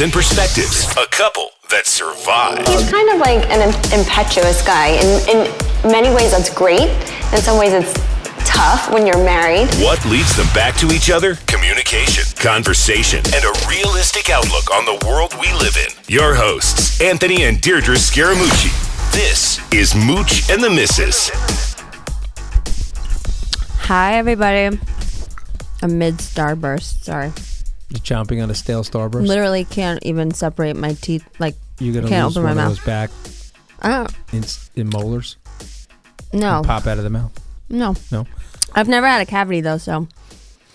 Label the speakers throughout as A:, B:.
A: and perspectives, a couple that survive.
B: He's kind of like an impetuous guy. In, in many ways, that's great. In some ways, it's tough when you're married.
A: What leads them back to each other? Communication, conversation, and a realistic outlook on the world we live in. Your hosts, Anthony and Deirdre Scaramucci. This is Mooch and the Misses.
C: Hi, everybody. A mid starburst. Sorry.
D: You're chomping on a stale Starburst.
C: Literally can't even separate my teeth. Like,
D: You're gonna
C: can't
D: lose
C: open my
D: one of
C: mouth.
D: those back
C: I
D: in, in molars.
C: No.
D: and pop out of the mouth.
C: No.
D: No.
C: I've never had a cavity though, so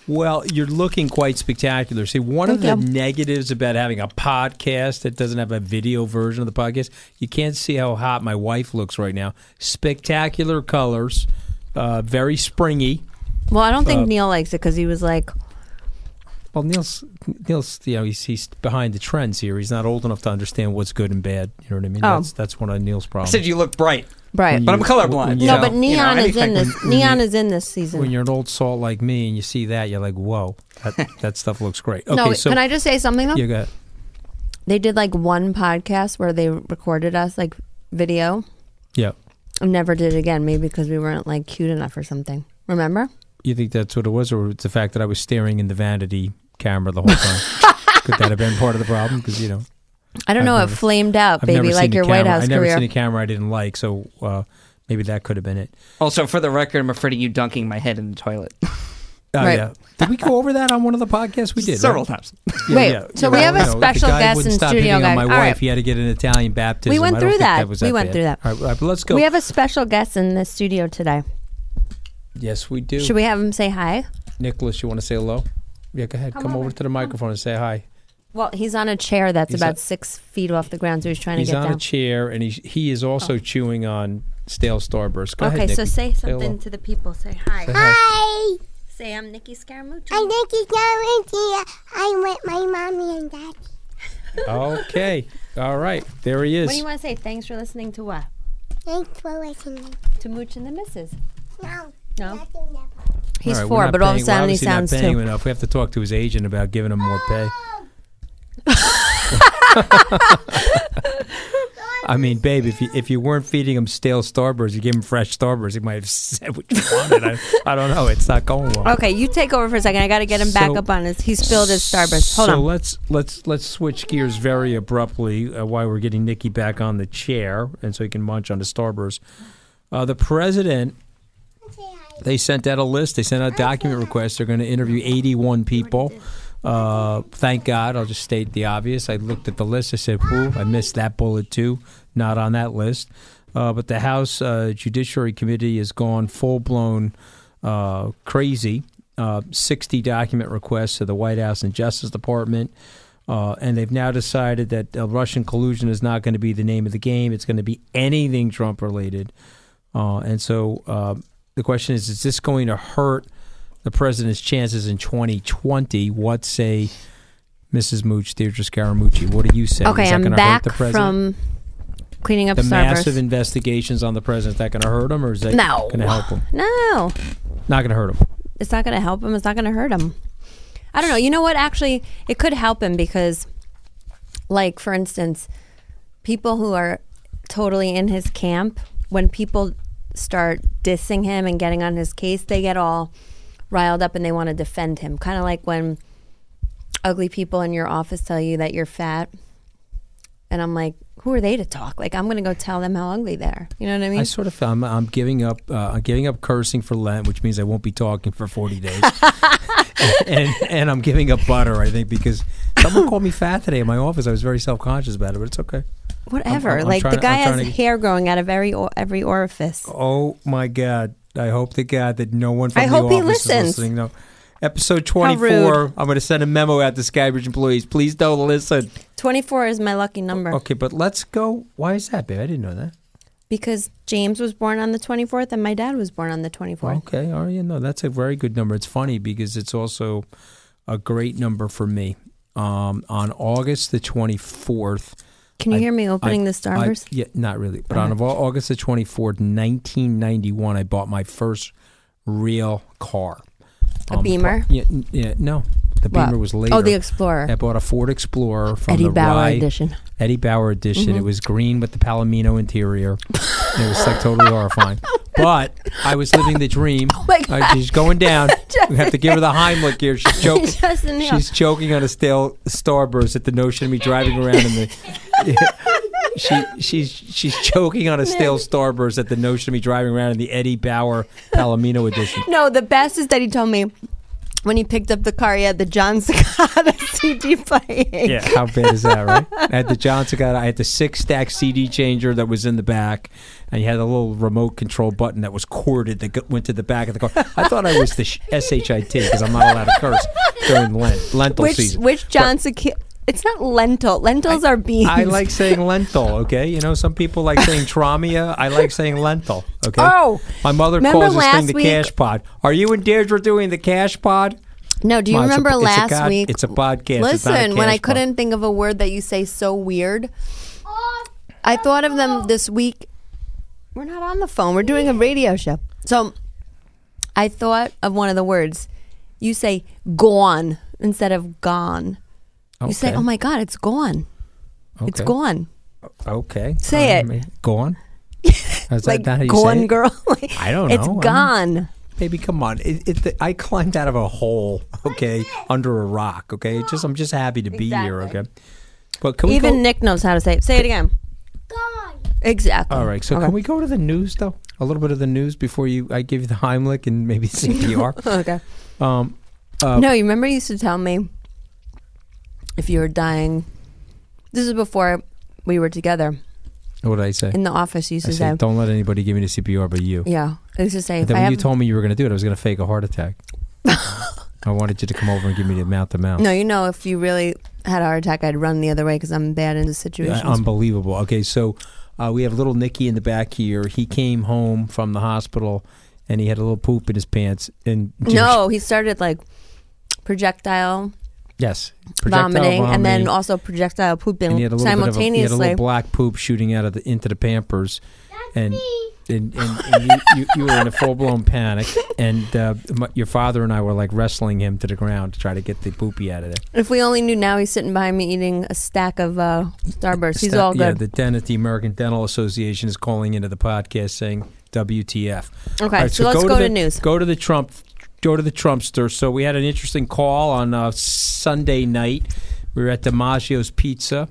D: Well, you're looking quite spectacular. See, one of the
C: Thank you.
D: negatives about having a podcast that doesn't have a video version of the podcast, you can't see how hot my wife looks right now. Spectacular colors, uh, very springy.
C: well, I don't think
D: Uh,
C: Neil likes it because he was like,
D: Well, Neil's Neil's you know he's he's behind the trends here. He's not old enough to understand what's good and bad. You know what I mean?
C: Oh.
D: That's that's one of Neil's
E: I
D: problems.
E: said you look bright,
C: right.
E: but I'm colorblind.
D: when
E: so,
D: you-
C: no, but
E: you know,
C: neon is in
E: anything-
C: this. Neon is in this season.
D: when you're an old salt like me and you see that, you're like, whoa, that, that stuff looks great. Okay,
C: no,
D: so
C: can I just say something though?
D: you got
C: They did like one podcast where they recorded us like video
D: yeah.
C: and never did it again. Maybe because we weren't like cute enough or something. Remember?
D: You think that's what it was, or it's the fact that I was staring in the vanity camera the whole time? Could that have been part of the problem? Because you know,
C: I don't
D: I've
C: know.
D: never-
C: it flamed out,
D: I've
C: baby, like your
D: a
C: White
D: camera.
C: House
D: I've never
C: career.
D: seen a camera I didn't like, so uh, maybe that could have been it.
E: Also, for the record, I'm afraid of you dunking my head in the toilet
D: Oh,
C: Right.
D: yeah. Did we go over that on one of the podcasts we did?
E: several
D: right?
E: times.
D: Yeah,
C: Wait,
D: yeah.
C: so
D: Yeah,
C: we have a
D: you the
C: special
D: guy
C: guest
D: wouldn't
C: in
D: stop
C: studio,
D: hitting on my
C: guys.
D: wife.
C: All right.
D: He had to get an Italian baptism.
C: We went through
D: think
C: that.
D: was
C: We
D: that
C: went
D: bad.
C: through that.
D: All right, all right, but let's go.
C: We have a special guest in the studio today.
D: yes, we do.
C: Should we have him say hi?
D: Nicholas, you want to say hello? Yeah, go ahead. Come, over to the microphone and say hi.
C: Well, he's on a chair that's
D: He's
C: about
D: on-
C: six feet off the ground, so he's trying
D: He's
C: to get down.
D: He's on a chair and he he is also oh. chewing on stale Starburst. Go
C: okay,
D: ahead,
C: so say
D: hello.
C: something to the people. Say hi.
D: Say hi.
F: Hi,
C: Say I'm Nikki Scaramucci.
F: I'm Nikki Garcia. I'm with my mommy and daddy.
D: Okay. All right. There he is.
C: What do you want to say? Thanks for listening to what?
F: Thanks for listening.
C: To Mooch and the Misses.
F: No,
C: No?
F: Not doing that.
C: He's
D: All right, we're
C: four,
D: not
C: but all of a sudden he
D: obviously not
C: sounds
D: paying him enough. We have to talk to his agent about giving him more pay. I mean, babe, if you if you weren't feeding him stale Starburst, you gave him fresh Starburst, he might have said what you wanted. I, I don't know. It's not going well.
C: Okay, you take over for a second. I got to get him back
D: So-
C: up on his. He spilled his Starburst. Hold
D: so
C: on.
D: let's let's let's switch gears very abruptly uh, while we're getting Nikki back on the chair, and so he can munch on the Starburst. Uh, the president, they sent out a list. They sent out document requests. They're going to interview 81 people. Uh, thank God. I'll just state the obvious. I looked at the list. I said, "Whoo, I missed that bullet too. Not on that list." Uh, but the House uh, Judiciary Committee has gone full blown uh, crazy. Uh, 60 document requests to the White House and Justice Department. Uh, and they've now decided that uh, Russian collusion is not going to be the name of the game. It's going to be anything Trump related. Uh, and so uh, the question is is this going to hurt the president's chances in 2020? What say Mrs. Mooch, Deirdre Scaramucci? What do you say?
C: Okay, I'm back
D: hurt the president?
C: from cleaning up
D: the
C: Starburst.
D: massive investigations on the president. Is that going to hurt him or is that
C: No.
D: going to help him?
C: no,
D: Not going to hurt him.
C: it's not going to help him. It's not going to hurt him. I don't know. You know what? Actually, it could help him because, like, for instance, people who are totally in his camp, when people start dissing him and getting on his case, they get all riled up and they want to defend him. Kind of like when ugly people in your office tell you that you're fat, and I'm like, who are they to talk? Like, I'm going to go tell them how ugly they are. You know what I mean?
D: I sort of I'm, I'm giving up uh, I'm giving up cursing for Lent, which means I won't be talking for 40 days. and and I'm giving up butter, I think, because someone called me fat today in my office. I was very self conscious about it, but it's okay.
C: Whatever.
D: I'm- I'm
C: like
D: trying-
C: the guy has
D: to-
C: hair growing out of every every orifice.
D: Oh my God! I hope to God that no one from
C: I
D: the
C: hope he
D: office is
C: listens.
D: listening. No. Episode 24. I'm going to send a memo out to Skybridge employees. Please don't listen.
C: 24 is my lucky number
D: Okay, but let's go. Why is that, babe? I didn't know that.
C: because James was born on the 24th and my dad was born on the 24th.
D: Okay, all right, yeah, no, that's a very good number. It's funny because it's also a great number for me. Um, on August the 24th.
C: Can you
D: I-
C: hear me opening
D: I-
C: the Starburst?
D: I- yeah, not really. But on Au- August the 24th, 1991, I bought my first real car.
C: A um, Beamer?
D: Yeah, yeah, no. The? Beamer was later.
C: Oh, the Explorer.
D: I bought a Ford Explorer from
C: Eddie
D: the
C: Bauer
D: Rye-
C: edition.
D: Eddie Bauer edition.
C: Mhm.
D: It was green with the Palomino interior. it was like totally horrifying. But I was living the dream.
C: Oh my
D: Uh,
C: God.
D: she's going down. we have to give her the Heimlich here. She's choking. She's choking on a stale Starburst at the notion of me driving around in the. she she's she's choking on a stale Starburst at the notion of me driving around in the Eddie Bauer Palomino edition.
C: No, the best is that he told me when he picked up the car, he had the John Secada CD playing.
D: Yeah, how bad is that, right? I had the Johnson got I had the six stack CD changer that was in the back, and you had a little remote control button that was corded that went to the back of the car. I thought I was the sh- shit because I'm not allowed to curse during Lent lentil
C: Which
D: season.
C: which John Secada? It's not lentil. Lentils are beans.
D: I like saying lentil. Okay, you know some people like saying tramia. I like saying lentil. Okay.
C: Oh,
D: my mother calls this thing the
C: week-
D: cash pod. Are you and Deirdre doing the cash pod?
C: No, do you
D: a-
C: remember
D: it's a
C: last week?
D: it's a podcast. It's a
C: Listen, when I
D: pod.
C: couldn't think of a word that you say so weird, I thought of them this week. We're not on the phone. We're doing a radio show. So I thought of one of the words. You say gone instead of gone. You say, "Oh my god, it's gone. It's gone."
D: Okay.
C: Say it.
D: Um, Go on. Is that
C: like
D: not how you
C: gone
D: say it?
C: girl.
D: I don't know.
C: It's
D: I don't-
C: gone.
D: Baby, come on. It, it, I climbed out of a hole, okay, under a rock, okay? It's just I'm just happy to be here, okay? But can we
C: Even
D: go,
C: Nick knows how to say it. Say it again. Gone. Exactly.
D: All right. So
C: Okay.
D: can we go to the news though? A little bit of the news before you I give you the Heimlich and maybe CPR.
C: okay.
D: um uh,
C: no, you remember you used to tell me if you were dying. This is before we were together
D: what did I say?
C: in the office. You used
D: I
C: to
D: said,
C: say,
D: don't let anybody give me the CPR but you.
C: "Yeah." I used to say,
D: And then
C: I
D: when
C: have,
D: you told me you were going to do it, I was going to fake a heart attack. I wanted you to come over and give me the mouth to mouth.
C: no, you know, if you really had a heart attack, I'd run the other way because I'm bad in the
D: Yeah,
C: situations.
D: unbelievable. Okay, so uh, we have little Nicky in the back here. He came home from the hospital and he had a little poop in his pants. And
C: no, he started like projectile
D: yes, projectile
C: vomiting, and then also projectile pooping
D: and he had a little bit of a, he had a
C: simultaneously.
D: little black poop shooting out of the into the Pampers, and and, and, and you, you, you were in a full blown panic, and uh, my, your father and I were like wrestling him to the ground to try to get the poopy out of there.
C: if we only knew now, he's sitting behind me eating a stack of uh, Starburst. He's
D: Sta-
C: all
D: Yeah,
C: good.
D: the dentist, the American Dental Association, is calling into the podcast saying WTF.
C: Okay,
D: All right,
C: so let's go to
D: the,
C: news.
D: Go to the Trump. Go to the Trumpster. So we had an interesting call on uh, Sunday night. We were at DiMaggio's Pizza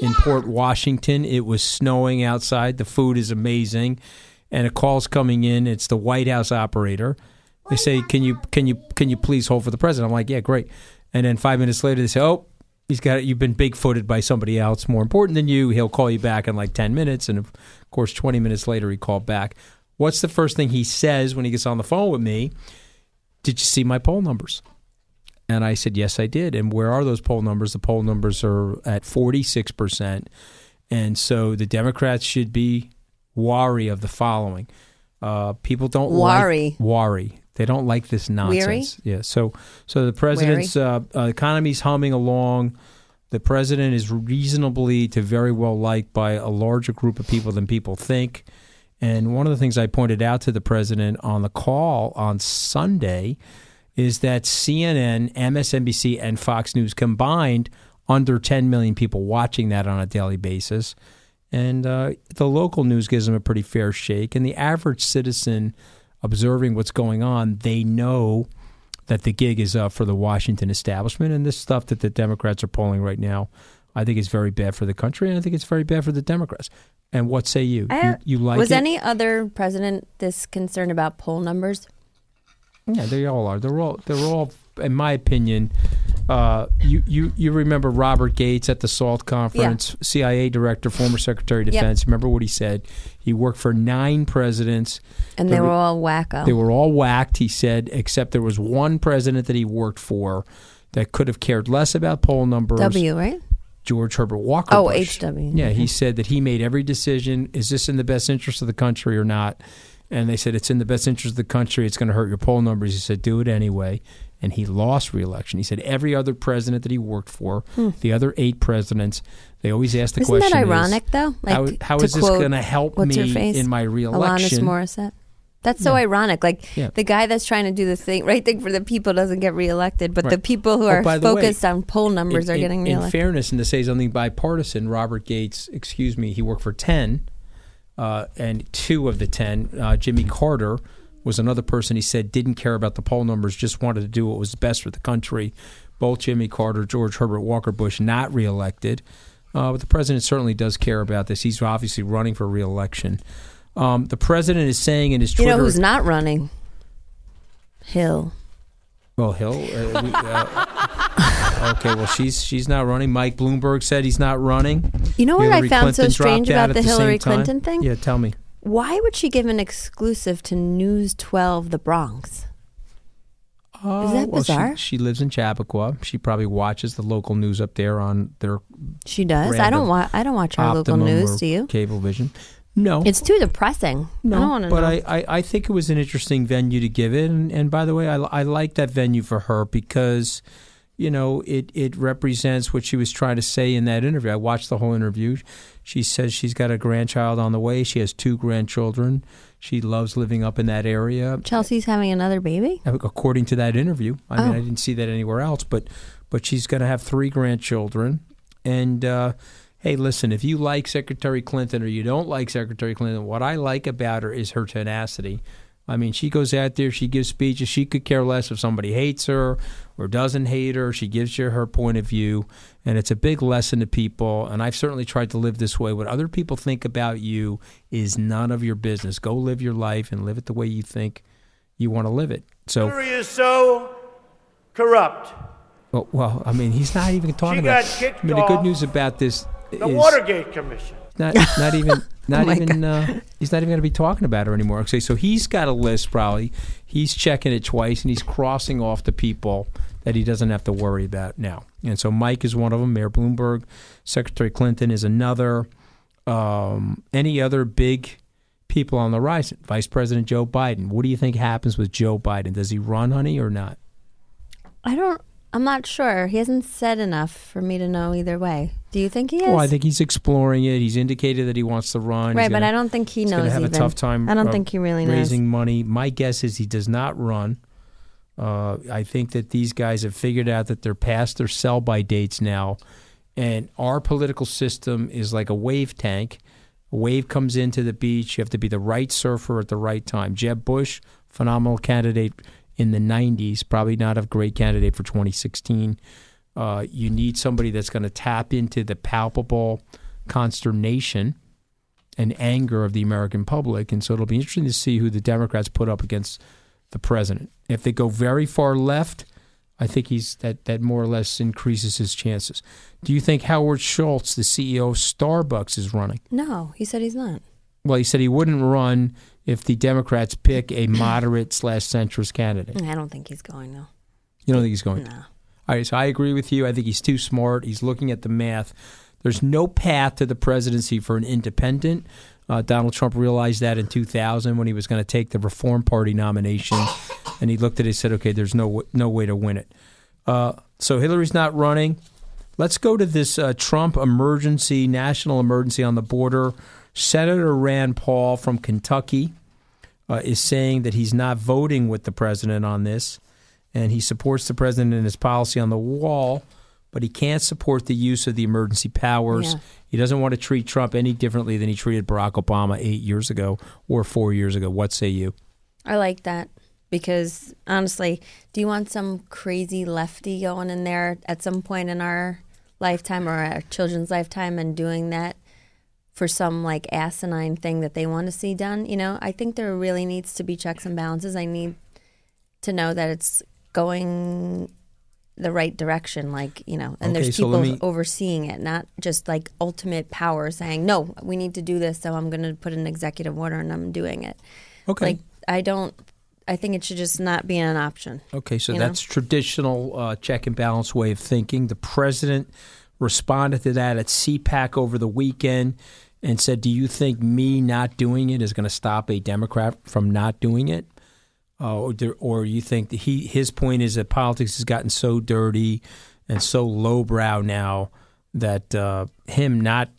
D: in Port Washington. It was snowing outside. The food is amazing, and a call's coming in. It's the White House operator. They say, "Can you can you can you please hold for the president?" I'm like, "Yeah, great." And then five minutes later, they say, "Oh, he's got you've been bigfooted by somebody else more important than you. He'll call you back in like ten minutes." And of course, twenty minutes later, he called back. What's the first thing he says when he gets on the phone with me? Did you see my poll numbers? And I said, Yes, I did. And where are those poll numbers? The poll numbers are at 46%. And so the Democrats should be wary of the following. Uh, people don't
C: Wary.
D: like worry. They don't like this nonsense. Yeah. So, so the president's uh, uh, economy's humming along. The president is reasonably to very well liked by a larger group of people than people think. And one of the things I pointed out to the president on the call on Sunday is that CNN, MSNBC, and Fox News combined under 10 million people watching that on a daily basis. And uh, the local news gives them a pretty fair shake. And the average citizen observing what's going on, they know that the gig is up for the Washington establishment, and this stuff that the Democrats are polling right now, I think it's very bad for the country, and I think it's very bad for the Democrats. And what say you?
C: I-
D: you, you like
C: was
D: it?
C: any other president this concerned about poll numbers?
D: Yeah, they all are. They're all. They're all. In my opinion, uh, you you you remember Robert Gates at the SALT conference, CIA director, former Secretary of
C: Yep.
D: Defense. Remember what he said? He worked for nine presidents.
C: And
D: The
C: they
D: re-
C: were all wacko.
D: They were all whacked. He said, except there was one president that he worked for that could have cared less about poll numbers.
C: W, right?
D: George Herbert Walker.
C: Oh,
D: Bush.
C: HW.
D: Yeah, he said that he made every decision. Is this in the best interest of the country or not? And they said it's in the best interest of the country. It's going to hurt your poll numbers. He said do it anyway, and he lost reelection. He said every other president that he worked for, the other eight presidents, they always asked the
C: Hmm. Isn't
D: question:
C: that
D: is,
C: ironic, though? Like,
D: how
C: to
D: is this going to help me in my
C: Alanis
D: reelection?
C: Morissette. That's so ironic. Like
D: Yeah.
C: the guy that's trying to do the thing, right thing for the people doesn't get reelected, but the people who
D: Oh,
C: are
D: by the way,
C: focused on poll numbers
D: in,
C: are
D: in-
C: getting
D: in
C: reelected.
D: fairness, and to say something bipartisan, Robert Gates, excuse me, he worked for ten, uh, and two of the ten, uh, Jimmy Carter was another person. He said didn't care about the poll numbers, just wanted to do what was best for the country. Both Jimmy Carter, George Herbert Walker Bush, not reelected, uh, but the president certainly does care about this. He's obviously running for reelection. Um, the president is saying in his Twitter.
C: you know who's not running? Hill.
D: well, Hill. Uh, we, uh, okay, well, she's she's not running. Mike Bloomberg said he's not running.
C: You know what I
D: Hillary
C: found so strange about the Hillary
D: time?
C: Clinton thing?
D: Yeah, tell me.
C: Why would she give an exclusive to News 12 The Bronx?
D: Oh,
C: Is that
D: well, she-
C: bizarre?
D: She, lives in Chappaqua. She probably watches the local news up there on their.
C: She does. I don't
D: of
C: wa- I don't watch our local news. Do you?
D: Cablevision. No,
C: It's too depressing. I don't
D: but
C: know.
D: I, I, I think it was an interesting venue to give it. And, and by the way, I, I like that venue for her because, you know, it, it represents what she was trying to say in that interview. I watched the whole interview. She says she's got a grandchild on the way. She has two grandchildren. She loves living up in that area.
C: Chelsea's having another baby.
D: according to that interview. I mean,
C: Oh.
D: I didn't see that anywhere else, but but she's going to have three grandchildren. And uh, hey, listen, if you like Secretary Clinton or you don't like Secretary Clinton, what I like about her is her tenacity. I mean, she goes out there, she gives speeches. She could care less if somebody hates her or doesn't hate her. She gives you her point of view, and it's a big lesson to people. And I've certainly tried to live this way. What other people think about you is none of your business. Go live your life and live it the way you think you want to live it. So
G: Hillary is so corrupt.
D: well, well, I mean, he's not even talking
G: She
D: about.
G: got kicked
D: I mean, the good news about this
G: The
D: is
G: Watergate Commission.
D: not not even not
C: Oh
D: even uh, he's not even going to be talking about her anymore. Okay, so he's got a list probably. He's checking it twice and he's crossing off the people that he doesn't have to worry about now. And so Mike is one of them. Mayor Bloomberg, Secretary Clinton is another. Um, any other big people on the rise? Vice President Joe Biden. What do you think happens with Joe Biden? Does he run, honey, or not?
C: I don't. I'm not sure. He hasn't said enough for me to know either way. Do you think he is?
D: Well, I think he's exploring it. He's indicated that he wants to run.
C: right, but
D: gonna-
C: I don't think he
D: he's
C: knows.
D: have
C: even.
D: a tough time.
C: I don't
D: uh,
C: think he really knows.
D: raising money. My guess is he does not run. Uh, I think that these guys have figured out that they're past their sell by dates now, and our political system is like a wave tank. A wave comes into the beach. You have to be the right surfer at the right time. Jeb Bush, phenomenal candidate in the '90s, probably not a great candidate for 2016. Uh, you need somebody that's going to tap into the palpable consternation and anger of the American public. And so it'll be interesting to see who the Democrats put up against the president. If they go very far left, I think he's that that more or less increases his chances. Do you think Howard Schultz, the CEO of Starbucks, is running?
C: No, he said he's not.
D: Well, he said he wouldn't run if the Democrats pick a moderate slash centrist candidate.
C: I don't think he's going though.
D: You don't think he's going?
C: No.
D: All right, so I agree with you. I think he's too smart. He's looking at the math. There's no path to the presidency for an independent. Uh, Donald Trump realized that in 2000 when he was going to take the Reform Party nomination, and he looked at it and said, "Okay, there's no w- no way to win it." Uh, so Hillary's not running. Let's go to this uh, Trump emergency, national emergency on the border. Senator Rand Paul from Kentucky uh, is saying that he's not voting with the president on this, and he supports the president and his policy on the wall, but he can't support the use of the emergency powers.
C: Yeah.
D: He doesn't want to treat Trump any differently than he treated Barack Obama eight years ago or four years ago. What say you?
C: I like that. Because honestly, do you want some crazy lefty going in there at some point in our lifetime or our children's lifetime and doing that for some like asinine thing that they want to see done? You know, I think there really needs to be checks and balances. I need to know that it's going the right direction like you know and
D: Okay,
C: there's
D: so
C: people
D: me-
C: overseeing it not just like ultimate power saying no we need to do this so i'm going to put an executive order and i'm doing it
D: Okay.
C: like i don't i think it should just not be an option
D: Okay, so
C: you know?
D: that's traditional uh, check and balance way of thinking. The president responded to that at CPAC over the weekend and said, "Do you think me not doing it is going to stop a Democrat from not doing it?" Uh, or, or you think that he his point is that politics has gotten so dirty and so lowbrow now that uh, him not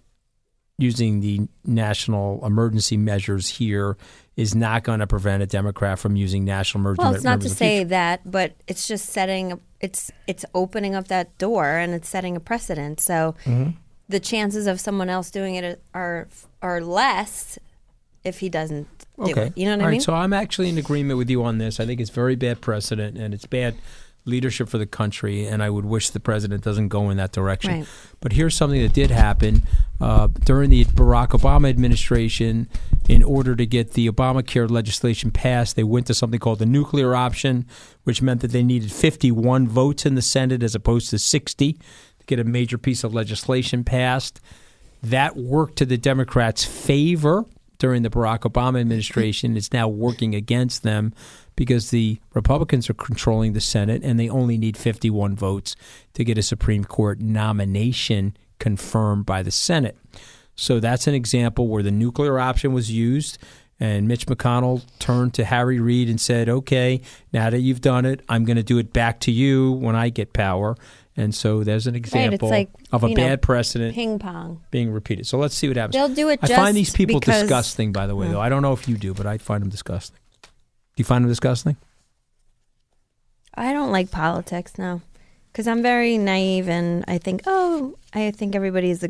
D: using the national emergency measures here is not going to prevent a Democrat from using national emergency
C: well it's not to
D: the future.
C: say that but it's just setting it's it's opening up that door and it's setting a precedent so
D: Mhm.
C: The chances of someone else doing it are are less if he doesn't do
D: Okay.
C: it you know what
D: All
C: i
D: right,
C: mean
D: So I'm actually in agreement with you on this. I think it's very bad precedent and it's bad leadership for the country. And I would wish the president doesn't go in that direction.
C: Right.
D: But here's something that did happen uh, during the Barack Obama administration. In order to get the Obamacare legislation passed, they went to something called the nuclear option, which meant that they needed 51 votes in the Senate as opposed to 60 to get a major piece of legislation passed. That worked to the Democrats' favor during the Barack Obama administration. It's now working against them because the Republicans are controlling the Senate and they only need 51 votes to get a Supreme Court nomination confirmed by the Senate. So that's an example where the nuclear option was used. And Mitch McConnell turned to Harry Reid and said, okay, now that you've done it, I'm going to do it back to you when I get power. And so there's an
C: right
D: example
C: like
D: of a
C: you know,
D: bad precedent
C: ping pong
D: being repeated. So let's see what happens.
C: They'll do it
D: I find these people
C: because-
D: disgusting, by the way, though. I don't know if you do, but I find them disgusting. Do you find them disgusting?
C: I don't like politics now because I'm very naive and I think, oh, I think everybody's a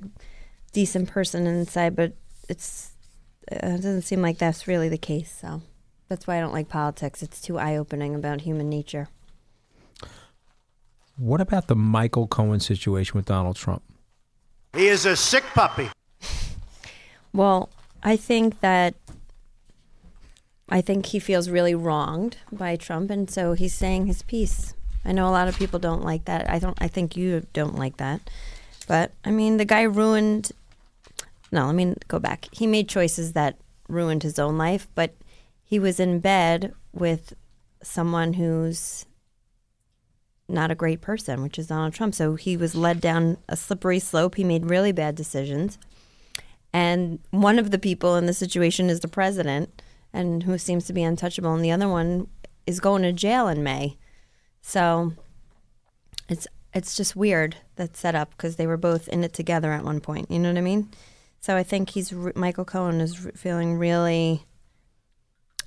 C: decent person inside, but it's uh, it doesn't seem like that's really the case. So that's why I don't like politics. It's too eye opening about human nature.
D: What about the Michael Cohen situation with Donald Trump?
G: He is a sick puppy.
C: Well, I think that I think he feels really wronged by Trump, and so he's saying his piece. I know a lot of people don't like that. I don't. I think you don't like that, but I mean, the guy ruined. No, let me go back. He made choices that ruined his own life, but he was in bed with someone who's not a great person, which is Donald Trump. So he was led down a slippery slope. He made really bad decisions. And one of the people in the situation is the president, and who seems to be untouchable, and the other one is going to jail in May. So it's it's just weird that set up because they were both in it together at one point. You know what I mean? So I think he's Michael Cohen is feeling really.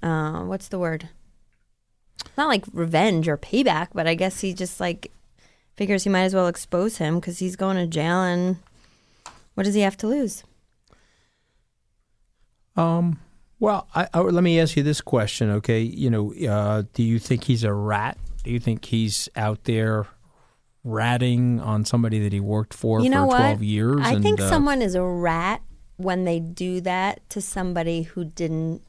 C: Uh, what's the word? Not like revenge or payback, but I guess he just like figures he might as well expose him because he's going to jail, and what does he have to lose?
D: Um, well, I, I, let me ask you this question, okay? You know, uh, do you think he's a rat? Do you think he's out there ratting on somebody that he worked for
C: you know
D: for
C: what?
D: 12 years?
C: I
D: and,
C: think
D: uh,
C: someone is a rat when they do that to somebody who didn't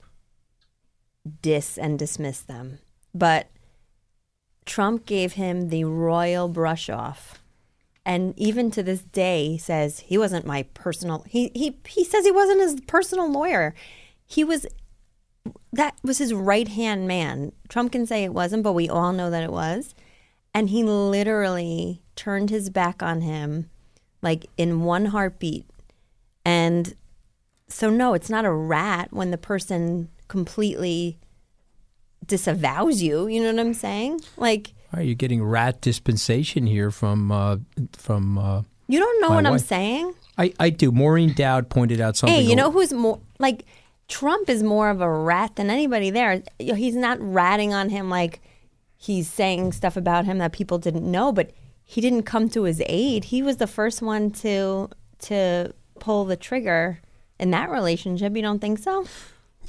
C: diss and dismiss them. But Trump gave him the royal brush off. And even to this day he says he wasn't my personal he he he says he wasn't his personal lawyer. He was that was his right hand man. Trump can say it wasn't, but we all know that it was. And he literally turned his back on him like in one heartbeat. And so, no, it's not a rat when the person completely disavows you. You know what I'm saying? Like,
D: Are you getting rat dispensation here from uh, from? Uh,
C: you don't know what I'm saying?
D: I I do. Maureen Dowd pointed out something.
C: Hey, you know who's more like Trump is more of a rat than anybody there. He's not ratting on him like he's saying stuff about him that people didn't know, but he didn't come to his aid. He was the first one to to pull the trigger in that relationship. You don't think so?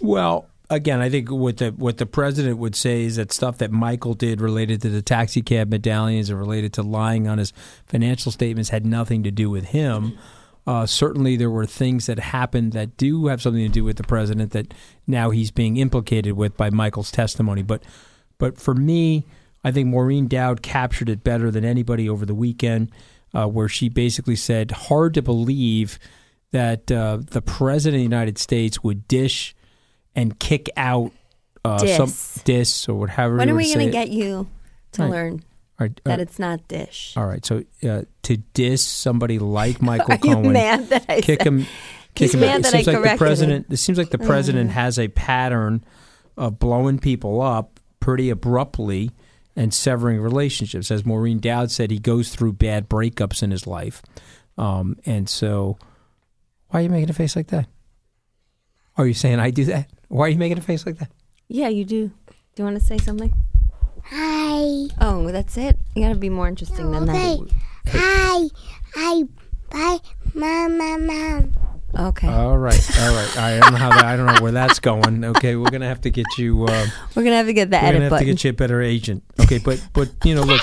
D: Well, again, I think what the what the president would say is that stuff that Michael did related to the taxi cab medallions and related to lying on his financial statements had nothing to do with him. Uh, certainly, there were things that happened that do have something to do with the president that now he's being implicated with by Michael's testimony. But, but for me, I think Maureen Dowd captured it better than anybody over the weekend, uh, where she basically said, "Hard to believe that uh, the president of the United States would dish and kick out uh, some
C: Dis.
D: dis or whatever."
C: When
D: you
C: are we going to get you to
D: Right.
C: learn
D: right,
C: that
D: uh,
C: it's not dish?
D: all right, so uh, to diss somebody like Michael
C: Are you
D: Cohen,
C: mad that I
D: kick
C: said-
D: him, kick him.
C: mad
D: it
C: that
D: seems
C: I
D: like the president.
C: him.
D: It seems like the president has a pattern of blowing people up pretty abruptly and severing relationships. As Maureen Dowd said, he goes through bad breakups in his life, um, and so why are you making a face like that? Are you saying I do that? Why are you making a face like that?
C: Yeah, you do. Do you want to say something?
F: Hi.
C: Oh, that's it. You got to be more interesting than
F: Okay.
C: that.
F: Hi. Hi. Bye. Mom, mom, mom.
C: Okay.
D: All right, all right. I don't know how that. I don't know where that's going. Okay, we're gonna have to get you. Uh,
C: We're gonna have to get the
D: we're gonna have
C: button.
D: to get you a better agent. Okay, but but you know, look.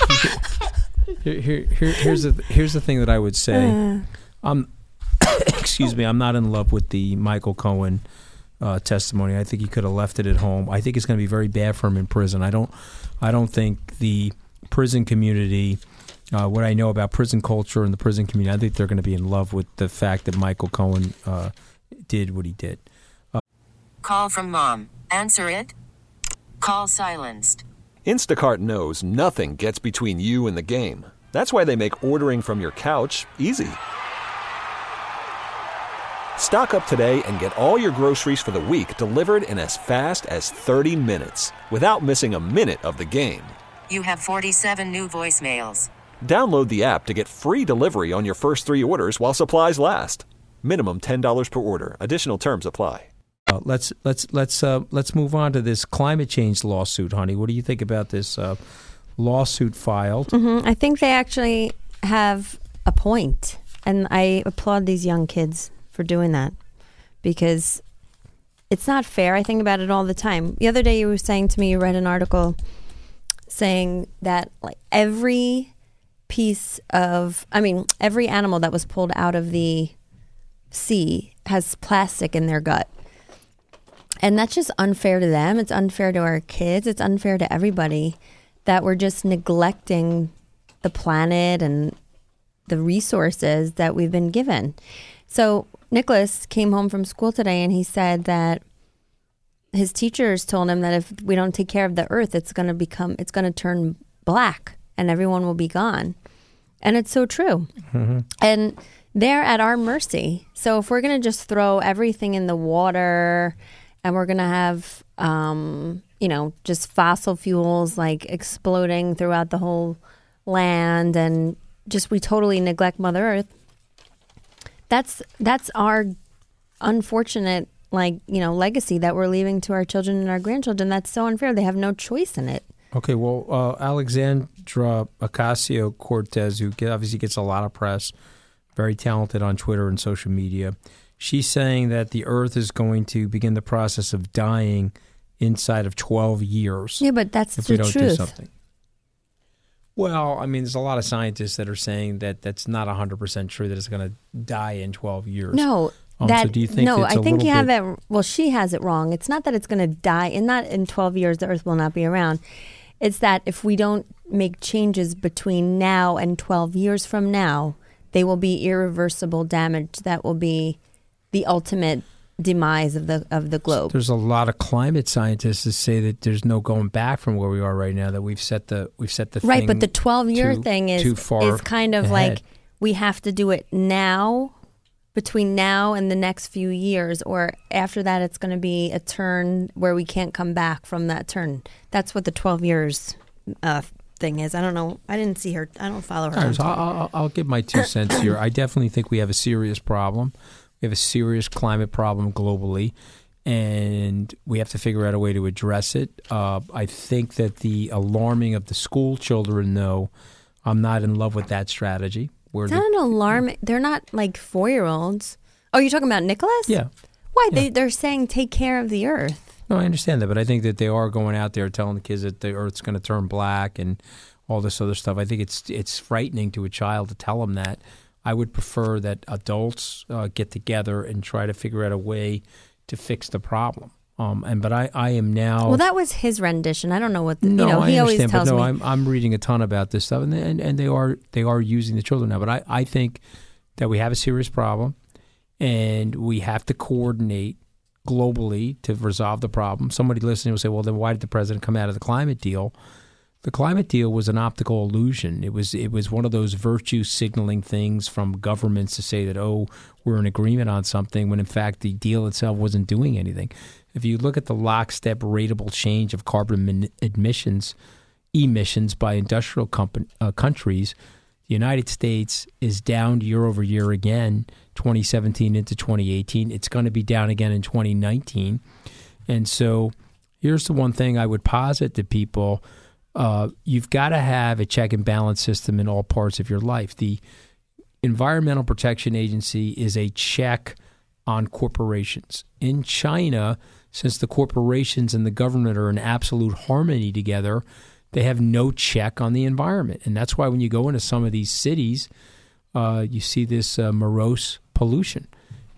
D: Here, here, here, here's the here's the thing that I would say.
C: Uh.
D: Um, excuse me. I'm not in love with the Michael Cohen uh, testimony. I think he could have left it at home. I think it's going to be very bad for him in prison. I don't. I don't think the prison community. Uh, what I know about prison culture and the prison community, I think they're going to be in love with the fact that Michael Cohen uh, did what he did.
H: Call from mom. Answer it. Call silenced.
I: Instacart knows nothing gets between you and the game. That's why they make ordering from your couch easy. Stock up today and get all your groceries for the week delivered in as fast as 30 minutes without missing a minute of the game.
H: You have 47 new voicemails.
I: Download the app to get free delivery on your first three orders while supplies last. Minimum $10 per order. Additional terms apply.
D: Uh, let's let's let's uh, let's move on to this climate change lawsuit, honey. What do you think about this uh, lawsuit filed?
C: hmm I think they actually have a point, and I applaud these young kids for doing that because it's not fair. I think about it all the time. The other day, you were saying to me you read an article saying that like every piece of, I mean, every animal that was pulled out of the sea has plastic in their gut. And that's just unfair to them. It's unfair to our kids. It's unfair to everybody that we're just neglecting the planet and the resources that we've been given. So, Nicholas came home from school today and he said that his teachers told him that if we don't take care of the earth, it's going to become, it's going to turn black and everyone will be gone. And it's so true. And they're at our mercy. So if we're going to just throw everything in the water and we're going to have, um, you know, just fossil fuels like exploding throughout the whole land and just we totally neglect Mother Earth, that's that's our unfortunate like you know legacy that we're leaving to our children and our grandchildren that's so unfair they have no choice in it
D: Okay, well, uh, Alexandra Ocasio Cortez, who obviously gets a lot of press, very talented on Twitter and social media, she's saying that the Earth is going to begin the process of dying inside of 12 years.
C: yeah but that's
D: if
C: the
D: we don't do
C: truth
D: something. Well, I mean, there's a lot of scientists that are saying that that's not 100% true, that it's going to die in 12 years.
C: no
D: Um,
C: that
D: so do you think
C: no i think you have
D: bit-
C: it well she has it wrong it's not that it's going to die and not in 12 years the earth will not be around it's that if we don't make changes between now and 12 years from now they will be irreversible damage that will be the ultimate demise of the of the globe
D: There's a lot of climate scientists that say that there's no going back from where we are right now. That we've set the we've set the
C: right
D: thing
C: but the 12 year
D: too-
C: thing is
D: too far
C: is kind of
D: ahead.
C: like we have to do it now between now and the next few years or after that it's going to be a turn where we can't come back from that turn that's what the 12 years uh, thing is i don't know i didn't see her i don't follow her
D: right, so I'll, I'll, I'll give my two cents here. I definitely think we have a serious problem. We have a serious climate problem globally, and we have to figure out a way to address it. Uh, I think that the alarming of the school children, though, I'm not in love with that strategy. Where
C: it's
D: the,
C: not an alarm they're not like four year olds oh you're talking about nicholas
D: yeah,
C: why they, they're saying take care of the earth
D: No, I understand that, but I think that they are going out there telling the kids that the Earth's going to turn black and all this other stuff. I think it's it's frightening to a child to tell them that. I would prefer that adults uh, get together and try to figure out a way to fix the problem. Um, and but I, I am now.
C: Well, that was his rendition. I don't know what the,
D: no,
C: you know.
D: I
C: He always
D: understand,
C: tells
D: but no,
C: me.
D: I'm I'm reading a ton about this stuff, and and, and they are they are using the children now. But I, I think that we have a serious problem, and we have to coordinate globally to resolve the problem. Somebody listening will say, "Well, then why did the president come out of the climate deal?" The climate deal was an optical illusion. It was it was one of those virtue signaling things from governments to say that oh we're in agreement on something when in fact the deal itself wasn't doing anything. If you look at the lockstep rateable change of carbon emissions emissions by industrial company, uh, countries, the United States is down year over year again, 2017 into 2018. It's going to be down again in 2019. And so here's the one thing I would posit to people uh, you've got to have a check and balance system in all parts of your life. The Environmental Protection Agency is a check on corporations. In China, since the corporations and the government are in absolute harmony together, they have no check on the environment. And that's why when you go into some of these cities, uh, you see this uh, morose pollution.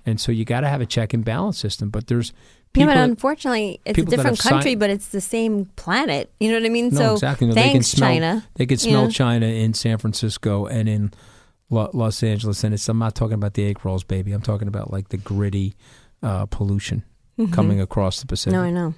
D: And so you got to have a check and balance system. But there's
C: yeah,
D: people,
C: but unfortunately, it's a different country,
D: signed-
C: but it's the same planet. You know what I mean?
D: No,
C: so
D: exactly. No,
C: thanks,
D: they can smell,
C: China.
D: They can smell
C: know?
D: China in San Francisco and in Lo- Los Angeles. And it's, I'm not talking about the egg rolls, baby. I'm talking about like the gritty uh, pollution
C: Mhm.
D: coming across the Pacific.
C: No, I know.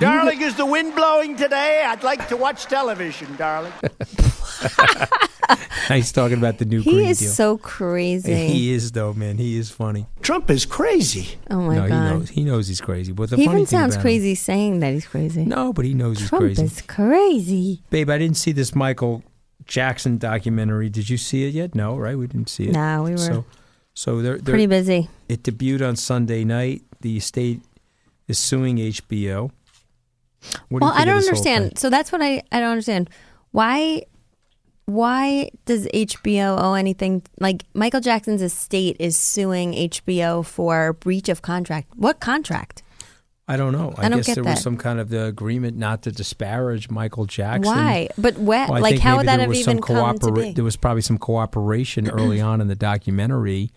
G: Darling, is the wind blowing today? I'd like to watch television, darling.
D: He's talking about the new
C: He
D: Green
C: is
D: Deal.
C: so crazy.
D: He is though, man. He is funny.
G: Trump is crazy.
C: Oh my
D: no, he
C: god.
D: knows. He knows he's crazy. But the
C: he
D: funny
C: even
D: thing
C: sounds
D: about him-
C: crazy saying that he's crazy.
D: No, but he knows he's crazy.
C: Trump is crazy.
D: Babe, I didn't see this Michael Jackson documentary. Did you see it yet? No, right? We didn't see it.
C: No, we were
D: So, so they're, they're
C: pretty busy.
D: It debuted on Sunday night. The state is suing HBO. What do
C: well,
D: you think
C: I don't
D: of this whole
C: understand. So that's what I I don't understand. Why why does HBO owe anything? Like Michael Jackson's estate is suing HBO for breach of contract. What contract?
D: I don't know. I,
C: I don't
D: guess
C: get
D: there
C: that.
D: was some kind of the agreement not to disparage Michael Jackson.
C: Why? But whe-
D: Well,
C: like how would that have
D: was some
C: even come to be?
D: There was probably some cooperation early on in the documentary,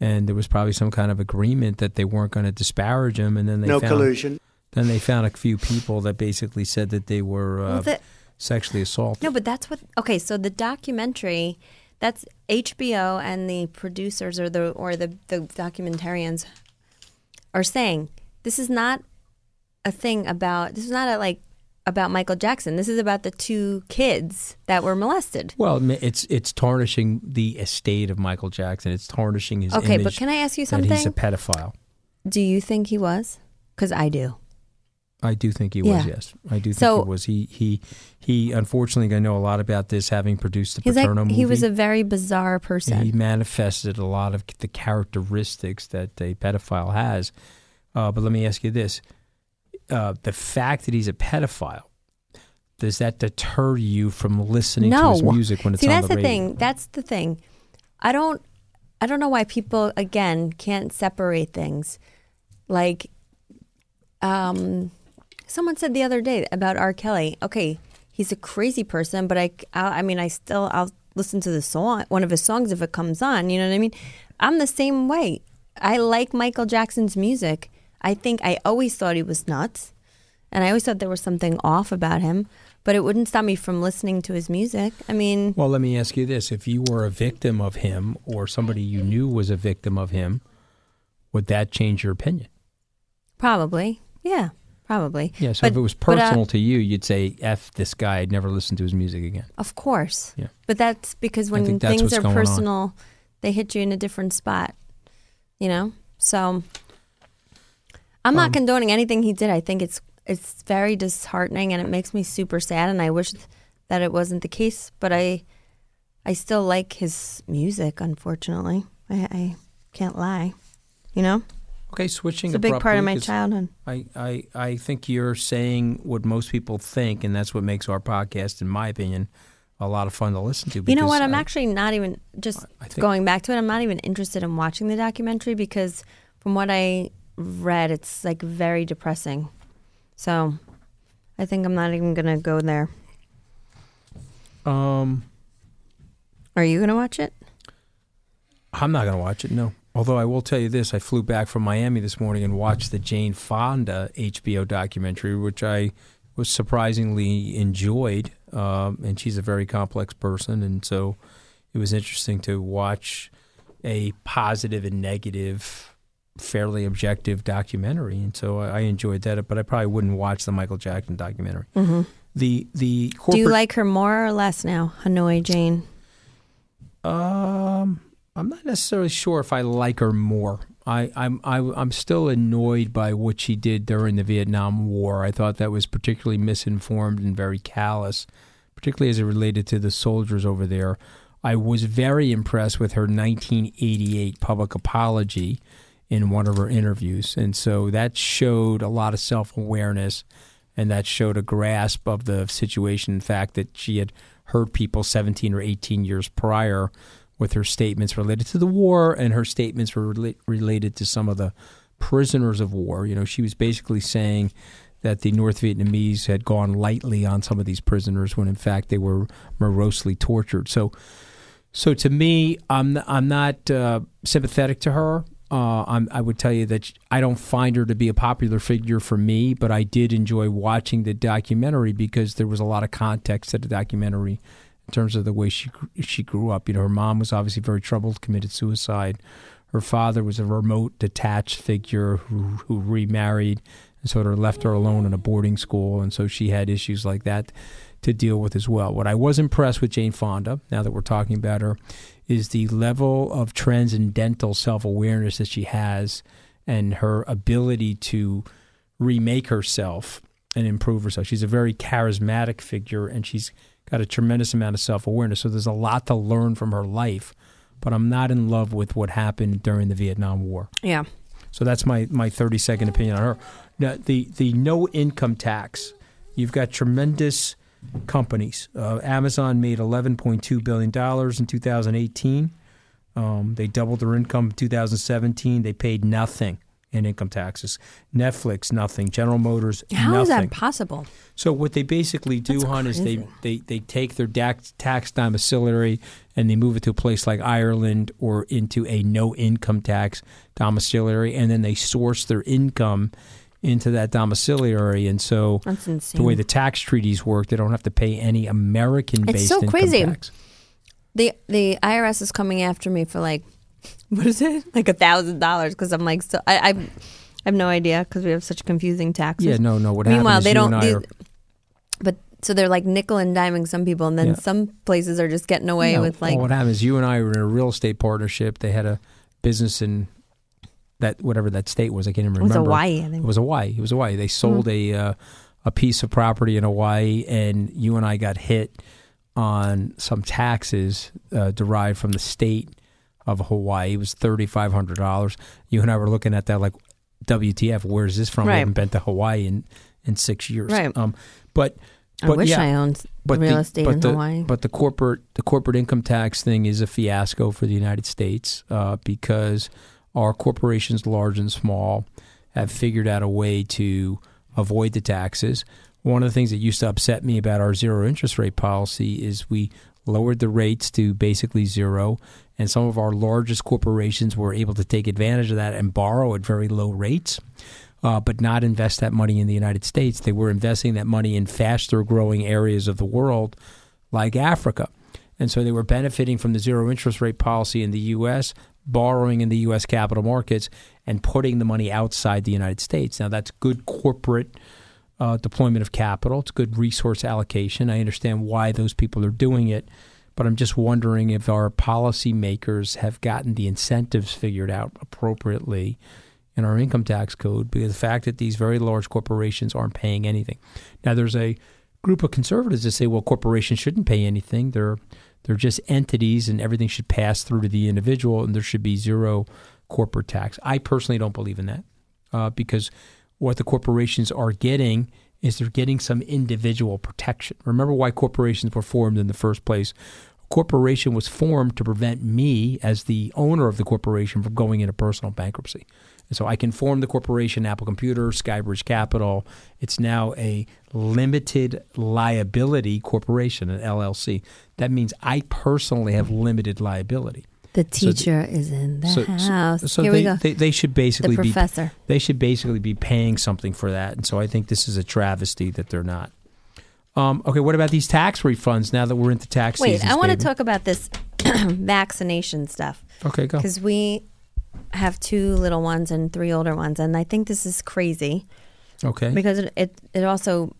D: and there was probably some kind of agreement that they weren't going to disparage him. And then they
G: No
D: found,
G: collusion.
D: Then they found a few people that basically said that they were uh,
C: Well, the-
D: sexually assaulted.
C: No, but that's what. Okay, so the documentary, that's HBO and the producers or the or the the documentarians are saying this is not a thing about. This is not a like about Michael Jackson. This is about the two kids that were molested.
D: Well, it's it's tarnishing the estate of Michael Jackson. It's tarnishing his
C: Okay, but can I ask you
D: that he's a pedophile.
C: Do you think he was? Because I do.
D: I do think he was.
C: Yeah.
D: Yes, I do think
C: So-
D: he was. He he he. Unfortunately, I know a lot about this, having produced the Paterno
C: like
D: movie.
C: he was a very bizarre person.
D: He manifested a lot of the characteristics that a pedophile has. Uh, but let me ask you this: uh, the fact that he's a pedophile does that deter you from listening to his music when it's
C: See,
D: on
C: that's
D: the
C: the, thing. That's the thing. I don't. I don't know why people again can't separate things. Like, um, someone said the other day about R. Kelly. Okay, he's a crazy person, but I, I, I mean, I still, I'll listen to the song, one of his songs if it comes on. You know what I mean? I'm the same way. I like Michael Jackson's music. I think I always thought he was nuts, and I always thought there was something off about him. But it wouldn't stop me from listening to his music. I mean,
D: Well, let me ask you this: If you were a victim of him, or somebody you knew was a victim of him, would that change your opinion?
C: probably, yeah, probably.
D: Yeah. So
C: But-
D: if it was
C: but, uh,
D: personal to you, you'd say, "F this guy." I'd never listen to his music again.
C: Of course.
D: Yeah.
C: But that's because when
D: that's
C: things are
D: going on.
C: personal, they hit you in a different spot. You know? So I'm not
D: Um,
C: condoning anything he did. I think it's it's very disheartening and it makes me super sad and I wish that it wasn't the case, but I I still like his music, unfortunately. I, I can't lie. You know?
D: Okay, switching.
C: It's a big part of my childhood.
D: I, I, I think you're saying what most people think, and that's what makes our podcast, in my opinion, a lot of fun to listen to.
C: You know what? I'm
D: I-
C: actually not even just
D: think-
C: going back to it. I'm not even interested in watching the documentary because from what I read. It's like very depressing. So I think I'm not even gonna go there.
D: Um,
C: Are you gonna watch it?
D: I'm not going to watch it. No. Although I will tell you this, I flew back from Miami this morning and watched the Jane Fonda HBO documentary, which I was surprisingly enjoyed. Um, and she's a very complex person, and so it was interesting to watch a positive and negative, fairly objective documentary. And so I, I enjoyed that, but I probably wouldn't watch the Michael Jackson documentary.
C: Mm-hmm.
D: The the corporate,
C: Do you like her more or less now, Hanoi Jane?
D: Um, I'm not necessarily sure if I like her more. I, I'm I, I'm still annoyed by what she did during the Vietnam War. I thought that was particularly misinformed and very callous, particularly as it related to the soldiers over there. I was very impressed with her 1988 public apology in one of her interviews, and so that showed a lot of self awareness, and that showed a grasp of the situation. In fact, that she had hurt people 17 or 18 years prior with her statements related to the war, and her statements were rela- related to some of the prisoners of war. You know, she was basically saying that the North Vietnamese had gone lightly on some of these prisoners when in fact they were morosely tortured. So, so to me, I'm I'm not uh, sympathetic to her. Uh, I would tell you that I don't find her to be a popular figure for me, but I did enjoy watching the documentary because there was a lot of context to the documentary in terms of the way she she grew up. You know, her mom was obviously very troubled, committed suicide. Her father was a remote, detached figure who who remarried and sort of left her alone in a boarding school, and so she had issues like that to deal with as well. What I was impressed with Jane Fonda, now that we're talking about her, is the level of transcendental self awareness that she has and her ability to remake herself and improve herself. She's a very charismatic figure and she's got a tremendous amount of self awareness. So there's a lot to learn from her life, but I'm not in love with what happened during the Vietnam War.
C: Yeah.
D: So that's my, my 30 second opinion on her. Now, the, the no income tax, you've got tremendous companies. Uh, Amazon made $11.2 billion in 2018. Um, they doubled their income in 2017. They paid nothing in income taxes. Netflix, nothing. General Motors,
C: How
D: nothing.
C: is that possible?
D: So what they basically do,
C: That's
D: hon, is they, they, they take their tax, tax domiciliary and they move it to a place like Ireland or into a no income tax domiciliary, and then they source their income into that domiciliary. And so
C: That's
D: the way the tax treaties work, they don't have to pay any American based
C: It's so crazy.
D: tax.
C: The the IRS is coming after me for like, what is it? Like a thousand dollars because I'm like, so I, I I have no idea because we have such confusing taxes.
D: Yeah, no, no. What
C: Meanwhile, they don't. They,
D: are-
C: but so they're like nickel and diming some people, and then
D: Yeah.
C: some places are just getting away
D: No,
C: with like
D: well, what happens? you and I were in a real estate partnership. They had a business in that whatever that state was. I can't even remember.
C: It was. Hawaii, I think. Mm-hmm.
D: It was Hawaii. It was Hawaii. They sold a uh, a piece of property in Hawaii, and you and I got hit on some taxes uh, derived from the state of Hawaii. It was thirty five hundred dollars. You and I were looking at that like, WTF? Where is this from?
C: Right.
D: haven't been to Hawaii in in six years.
C: Right.
D: Um, but
C: I wish
D: yeah,
C: I owned
D: but
C: real
D: the,
C: estate
D: but
C: in
D: the,
C: Hawaii.
D: But the corporate the corporate income tax thing is a fiasco for the United States uh, because our corporations, large and small, have figured out a way to avoid the taxes. One of the things that used to upset me about our zero interest rate policy is we lowered the rates to basically zero, and some of our largest corporations were able to take advantage of that and borrow at very low rates uh, but not invest that money in the United States. They were investing that money in faster growing areas of the world like Africa. And so they were benefiting from the zero interest rate policy in the U.S., borrowing in the U.S. capital markets, and putting the money outside the United States. Now, that's good corporate uh, deployment of capital, it's good resource allocation. I understand why those people are doing it. But I'm just wondering if our policymakers have gotten the incentives figured out appropriately in our income tax code because the fact that these very large corporations aren't paying anything. Now there's a group of conservatives that say, well, corporations shouldn't pay anything. They're they're just entities and everything should pass through to the individual and there should be zero corporate tax. I personally don't believe in that uh, because what the corporations are getting is they're getting some individual protection. Remember why corporations were formed in the first place. A corporation was formed to prevent me, as the owner of the corporation, from going into personal bankruptcy. And so I can form the corporation, Apple Computer, Skybridge Capital. It's now a limited liability corporation, an LLC. That means I personally have limited liability.
C: The
D: So
C: teacher is in the
D: so, so-
C: house.
D: so
C: Here
D: they,
C: we go.
D: They, they should basically
C: the
D: be
C: professor.
D: they should basically be paying something for that. And so I think this is a travesty that they're not. Um, okay, what about these tax refunds now that we're into tax
C: Wait,
D: season?
C: I want to talk about this vaccination stuff.
D: Okay, go.
C: Because we have two little ones and three older ones, and I think this is crazy.
D: Okay.
C: Because it it, it also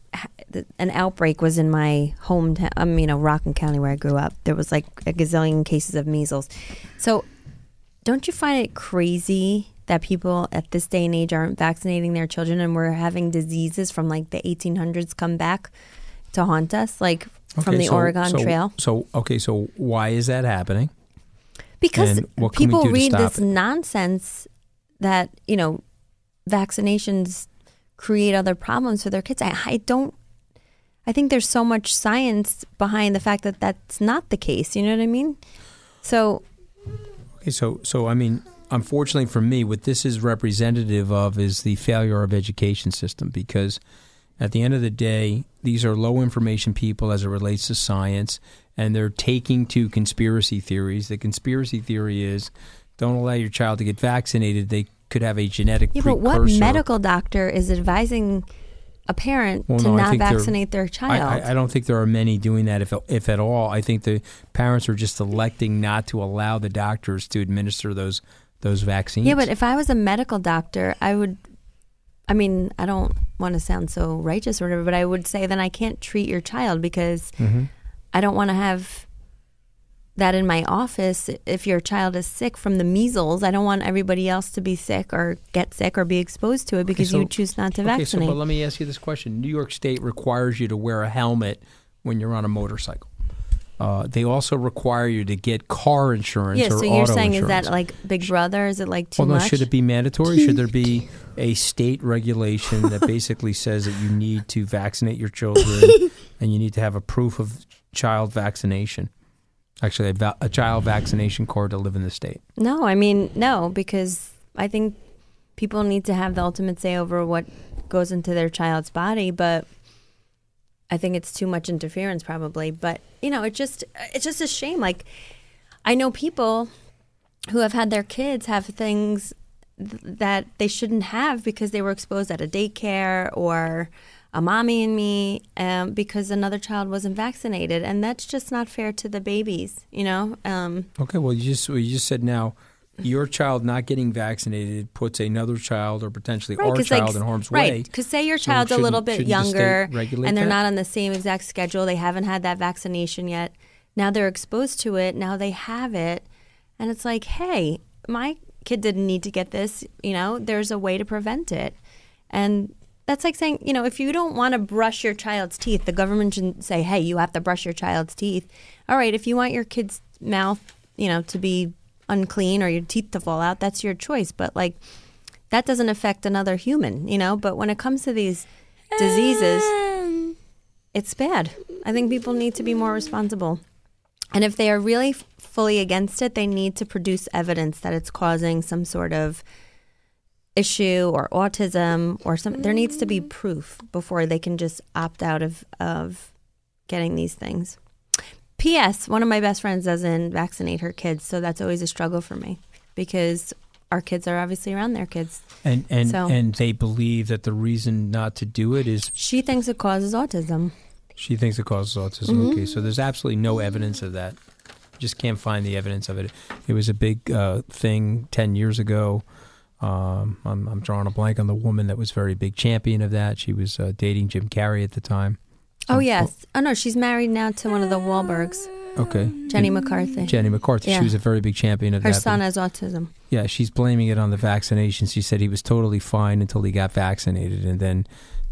C: an outbreak was in my hometown. Um, you know, Rockland County where I grew up. There was like a gazillion cases of measles. So, don't you find it crazy that people at this day and age aren't vaccinating their children, and we're having diseases from like the 1800s come back to haunt us, like from the
D: so-
C: Oregon
D: so-
C: Trail?
D: So, okay, so why is that happening?
C: Because
D: And what can we
C: people read this
D: it?
C: nonsense that you know vaccinations create other problems for their kids. I, I don't. I think there's so much science behind the fact that that's not the case. You know what I mean? So
D: Okay, so so I mean, unfortunately for me, what this is representative of is the failure of education system because at the end of the day, these are low information people as it relates to science, and they're taking to conspiracy theories. The conspiracy theory is don't allow your child to get vaccinated; they could have a genetic
C: yeah, but what medical doctor is advising a parent
D: Well,
C: to
D: no,
C: not
D: there-
C: vaccinate their child?
D: I, I don't think there are many doing that, if if at all. I think the parents are just electing not to allow the doctors to administer those those vaccines.
C: Yeah, but if I was a medical doctor, I would. I mean, I don't want to sound so righteous or whatever, but I would say then I can't treat your child because
D: Mhm.
C: I don't want to have that in my office. If your child is sick from the measles, I don't want everybody else to be sick or get sick or be exposed to it because
D: so-
C: you choose not to
D: okay,
C: vaccinate.
D: so but let me ask you this question: New York State requires you to wear a helmet when you're on a motorcycle. Uh, they also require you to get car insurance.
C: yeah,
D: or
C: so you're saying
D: insurance.
C: is that like Big Brother? Is it like too
D: well, no,
C: much?
D: should it be mandatory? should there be a state regulation that basically says that you need to vaccinate your children and you need to have a proof of child vaccination? Actually, a, va- a child vaccination card to live in the state.
C: No, I mean no, because I think people need to have the ultimate say over what goes into their child's body, but I think it's too much interference probably. But you know, it just it's just a shame. Like I know people who have had their kids have things th- that they shouldn't have because they were exposed at a daycare or a mommy and me um, because another child wasn't vaccinated, and that's just not fair to the babies. You know. Um,
D: Okay, well, you just well, you just said now your child not getting vaccinated puts another child or potentially our
C: 'cause,
D: child
C: like,
D: in harm's
C: right,
D: way.
C: Because say your
D: So
C: child's a little bit
D: shouldn't the
C: younger and they're
D: that?
C: not on the same exact schedule, they haven't had that vaccination yet. Now they're exposed to it. Now they have it, and it's like, hey, my kid didn't need to get this. You know, there's a way to prevent it, and that's like saying, you know, if you don't want to brush your child's teeth, the government shouldn't say, hey, you have to brush your child's teeth. All right, if you want your kid's mouth, you know, to be unclean or your teeth to fall out, that's your choice. But like, that doesn't affect another human, you know. But when it comes to these diseases, um. it's bad. I think people need to be more responsible. And if they are really f- fully against it, they need to produce evidence that it's causing some sort of issue or autism or some there needs to be proof before they can just opt out of of getting these things. PS, one of my best friends doesn't vaccinate her kids, so that's always a struggle for me because our kids are obviously around their kids.
D: And and
C: So-
D: and they believe that the reason not to do it is
C: She thinks it causes autism.
D: she thinks it causes autism.
C: Mhm.
D: Okay, so there's absolutely no evidence of that. Just can't find the evidence of it. It was a big uh, thing ten years ago. Um, I'm, I'm drawing a blank on the woman that was very big champion of that. She was uh, dating Jim Carrey at the time.
C: Oh yes. Oh no, she's married now to one of the Wahlbergs,
D: Okay,
C: Jenny McCarthy.
D: Jenny McCarthy.
C: Yeah.
D: She was a very big champion of
C: Her
D: that.
C: Her son has autism.
D: Yeah, she's blaming it on the vaccinations. She said he was totally fine until he got vaccinated, and then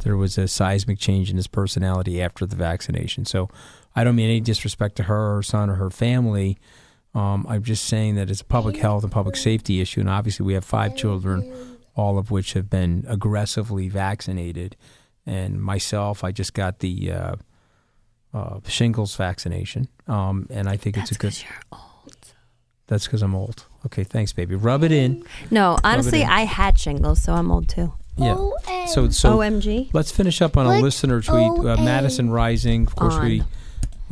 D: there was a seismic change in his personality after the vaccination. So I don't mean any disrespect to her, her son, or her family. Um, I'm just saying that it's a public health and public safety issue, and obviously we have five children, all of which have been aggressively vaccinated. And myself, I just got the uh, uh, shingles vaccination, um, and I think it's a good.
C: you're old.
D: That's because I'm old. Okay, thanks, baby. Rub it in.
C: No, honestly,
D: in.
C: I had shingles, so I'm old too.
D: Yeah. So so
C: OMG.
D: let's finish up on a
F: What?
D: listener tweet. Uh, Madison Rising. Of course,
C: On.
D: we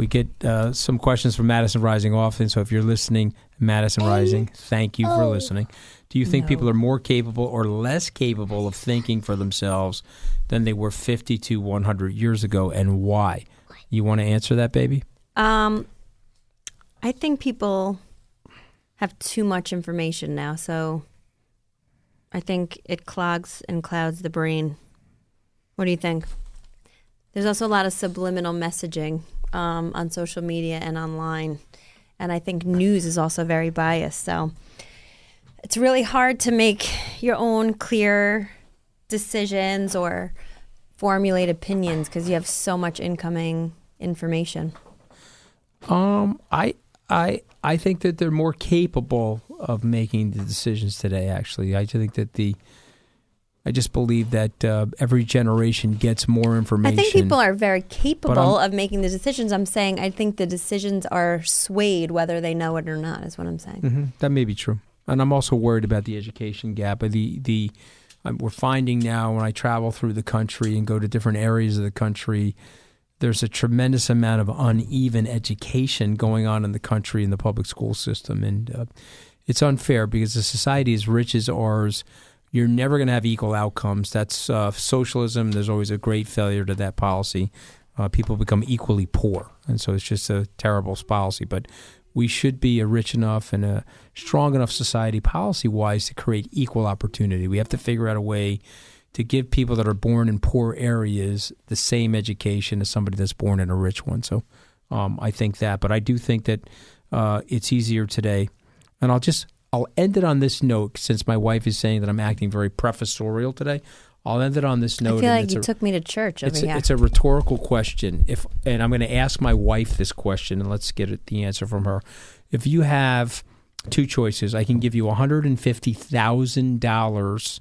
D: get uh, some questions from Madison Rising often. So if you're listening, Madison Rising, thank you for listening. Do you think people are more capable or less capable of thinking for themselves than they were 50 to 100 years ago, and why? You want to answer that, baby?
C: Um, I think people have too much information now, so I think it clogs and clouds the brain. What do you think? There's also a lot of subliminal messaging um, on social media and online, and I think news is also very biased. So it's really hard to make your own clear decisions or formulate opinions because you have so much incoming information.
D: Um, I I I think that they're more capable of making the decisions today. Actually, I think that the I just believe that uh, every generation gets more information.
C: I think people are very capable of making the decisions. I'm saying I think the decisions are swayed whether they know it or not. Is what I'm saying.
D: Mhm, that may be true, and I'm also worried about the education gap. The the um, we're finding now when I travel through the country and go to different areas of the country, there's a tremendous amount of uneven education going on in the country in the public school system, and uh, it's unfair because a society as rich as ours. You're never going to have equal outcomes. That's uh, socialism. There's always a great failure to that policy. Uh, people become equally poor, and so it's just a terrible policy. But we should be a rich enough and a strong enough society, policy wise, to create equal opportunity. We have to figure out a way to give people that are born in poor areas the same education as somebody that's born in a rich one. So um, I think that, but I do think that uh, it's easier today. And I'll just I'll end it on this note since my wife is saying that I'm acting very professorial today. I'll end it on this note.
C: I feel like you
D: a-
C: took me to church
D: it's a, it's a rhetorical question. If and I'm going to ask my wife this question, and let's get the answer from her. If you have two choices, I can give you 150 thousand dollars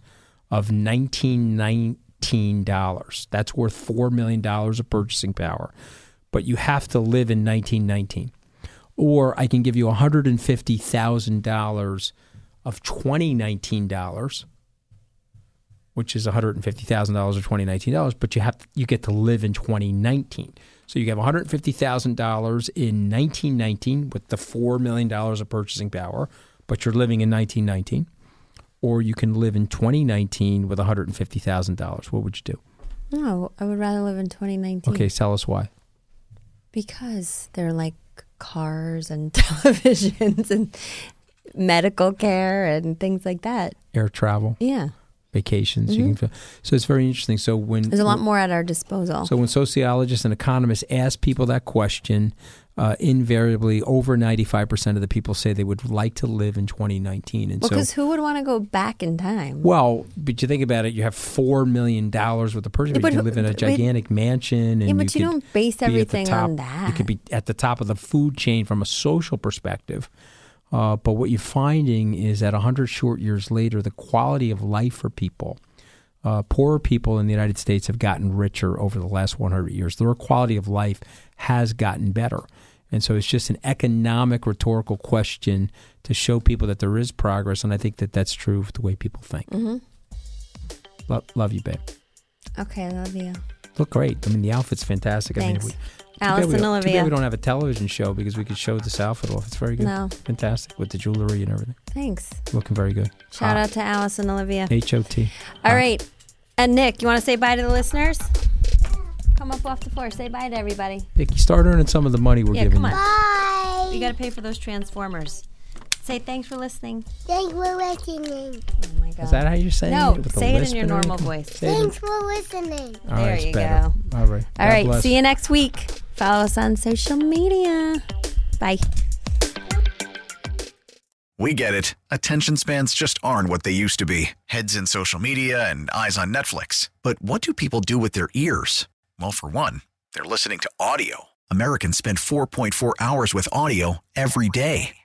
D: of 1919 dollars. That's worth four million dollars of purchasing power, but you have to live in 1919. Or I can give you 150 thousand dollars of 2019 dollars which is $150,000 or $2019, but you have you get to live in 2019. So you have $150,000 in 1919 with the $4 million of purchasing power, but you're living in 1919. Or you can live in 2019 with $150,000. What would you do?
C: no, I would rather live in 2019.
D: Okay, tell us why.
C: because they're like cars and televisions and medical care and things like that.
D: Air travel,
C: Yeah,
D: vacations. You can, so it's very interesting. So when
C: there's a lot more at our disposal.
D: So when sociologists and economists ask people that question, uh, invariably over 95% of the people say they would like to live in 2019. And
C: well,
D: so,
C: because who would want to go back in time?
D: well, but you think about it, you have $4 million worth of purchase.
C: Yeah,
D: you can
C: who-
D: live in a
C: but-
D: gigantic mansion. And
C: Yeah, but you
D: could
C: don't base
D: be at the
C: everything on that.
D: You could be at the top of the food chain from a social perspective. Uh, but what you're finding is that 100 short years later, the quality of life for people, uh, poorer people in the United States have gotten richer over the last 100 years. Their quality of life has gotten better. And so it's just an economic rhetorical question to show people that there is progress. And I think that that's true of the way people think.
C: hmm
D: Lo- love you, babe.
C: Okay, I love you.
D: Look great. I mean, the outfit's fantastic. I
C: Thanks.
D: mean, we,
C: Alice
D: we
C: and
D: don't- Too
C: Olivia.
D: bad we don't have a television show because we could show this outfit off. It's very good.
C: No.
D: Fantastic with the jewelry and everything.
C: Thanks.
D: Looking very good.
C: Shout ah. out to Alice and Olivia.
D: H O T. Ah.
C: All right. And Nick, you want to say bye to the listeners? Come up off the floor. Say bye to everybody.
D: Nick, you start earning some of the money we're
C: yeah,
D: giving
C: come
D: you.
C: on. You got to pay for those transformers. Say thanks for listening.
F: Thanks for listening.
C: Oh my god.
D: Is that how you're saying
C: No,
D: it? No,
C: say it in your normal voice.
D: Say it in-
F: Thanks for listening.
D: All
C: There
D: right,
C: you
D: better.
C: go.
D: All right.
C: All
D: God
C: right.
D: bless.
C: See you next week. Follow us on social media. Bye.
J: We get it. Attention spans just aren't what they used to be heads in social media and eyes on Netflix. But what do people do with their ears? Well, for one, they're listening to audio. Americans spend 4.4 hours with audio every day.